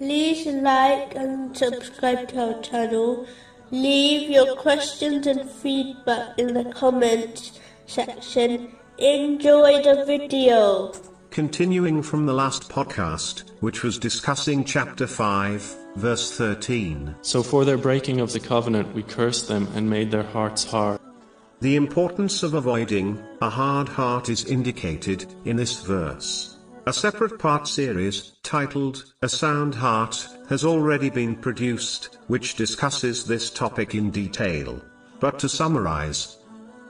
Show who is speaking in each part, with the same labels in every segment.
Speaker 1: to like and subscribe to our channel. Leave your questions and feedback in the comments section. Enjoy the video.
Speaker 2: Continuing from the last podcast, which was discussing chapter 5, verse 13.
Speaker 3: So for their breaking of the covenant we cursed them and made their hearts hard.
Speaker 2: The importance of avoiding a hard heart is indicated in this verse. A separate part series, titled A Sound Heart, has already been produced, which discusses this topic in detail. But to summarize,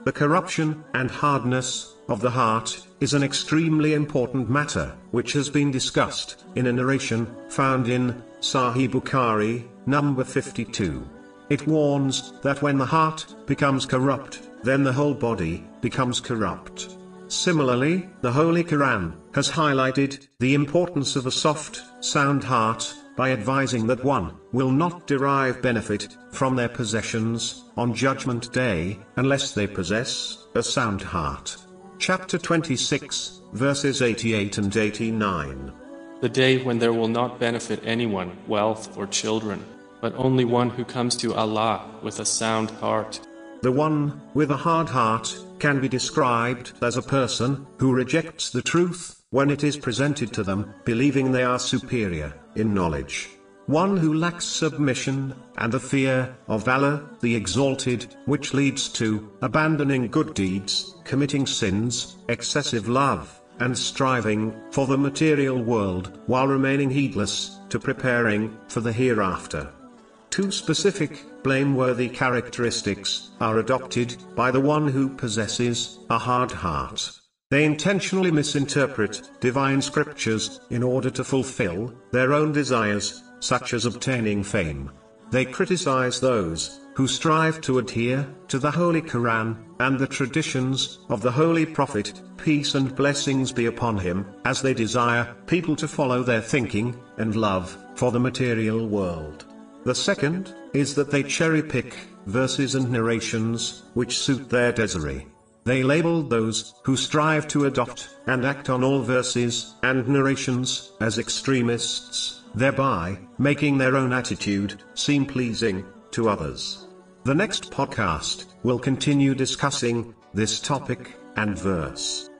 Speaker 2: the corruption and hardness of the heart is an extremely important matter, which has been discussed in a narration found in Sahih Bukhari, number 52. It warns that when the heart becomes corrupt, then the whole body becomes corrupt. Similarly, the Holy Quran has highlighted the importance of a soft, sound heart by advising that one will not derive benefit from their possessions on Judgment Day unless they possess a sound heart. Chapter 26, verses 88 and 89.
Speaker 3: The day when there will not benefit anyone, wealth or children, but only one who comes to Allah with a sound heart.
Speaker 2: The one with a hard heart can be described as a person who rejects the truth when it is presented to them, believing they are superior in knowledge. One who lacks submission and the fear of Allah, the Exalted, which leads to abandoning good deeds, committing sins, excessive love, and striving for the material world while remaining heedless to preparing for the hereafter. Two specific, blameworthy characteristics are adopted by the one who possesses a hard heart. They intentionally misinterpret divine scriptures in order to fulfill their own desires, such as obtaining fame. They criticize those who strive to adhere to the Holy Quran and the traditions of the Holy Prophet, peace and blessings be upon him, as they desire people to follow their thinking and love for the material world. The second, is that they cherry pick verses and narrations, which suit their desire. They label those who strive to adopt and act on all verses and narrations as extremists, thereby making their own attitude seem pleasing to others. The next podcast will continue discussing this topic and verse.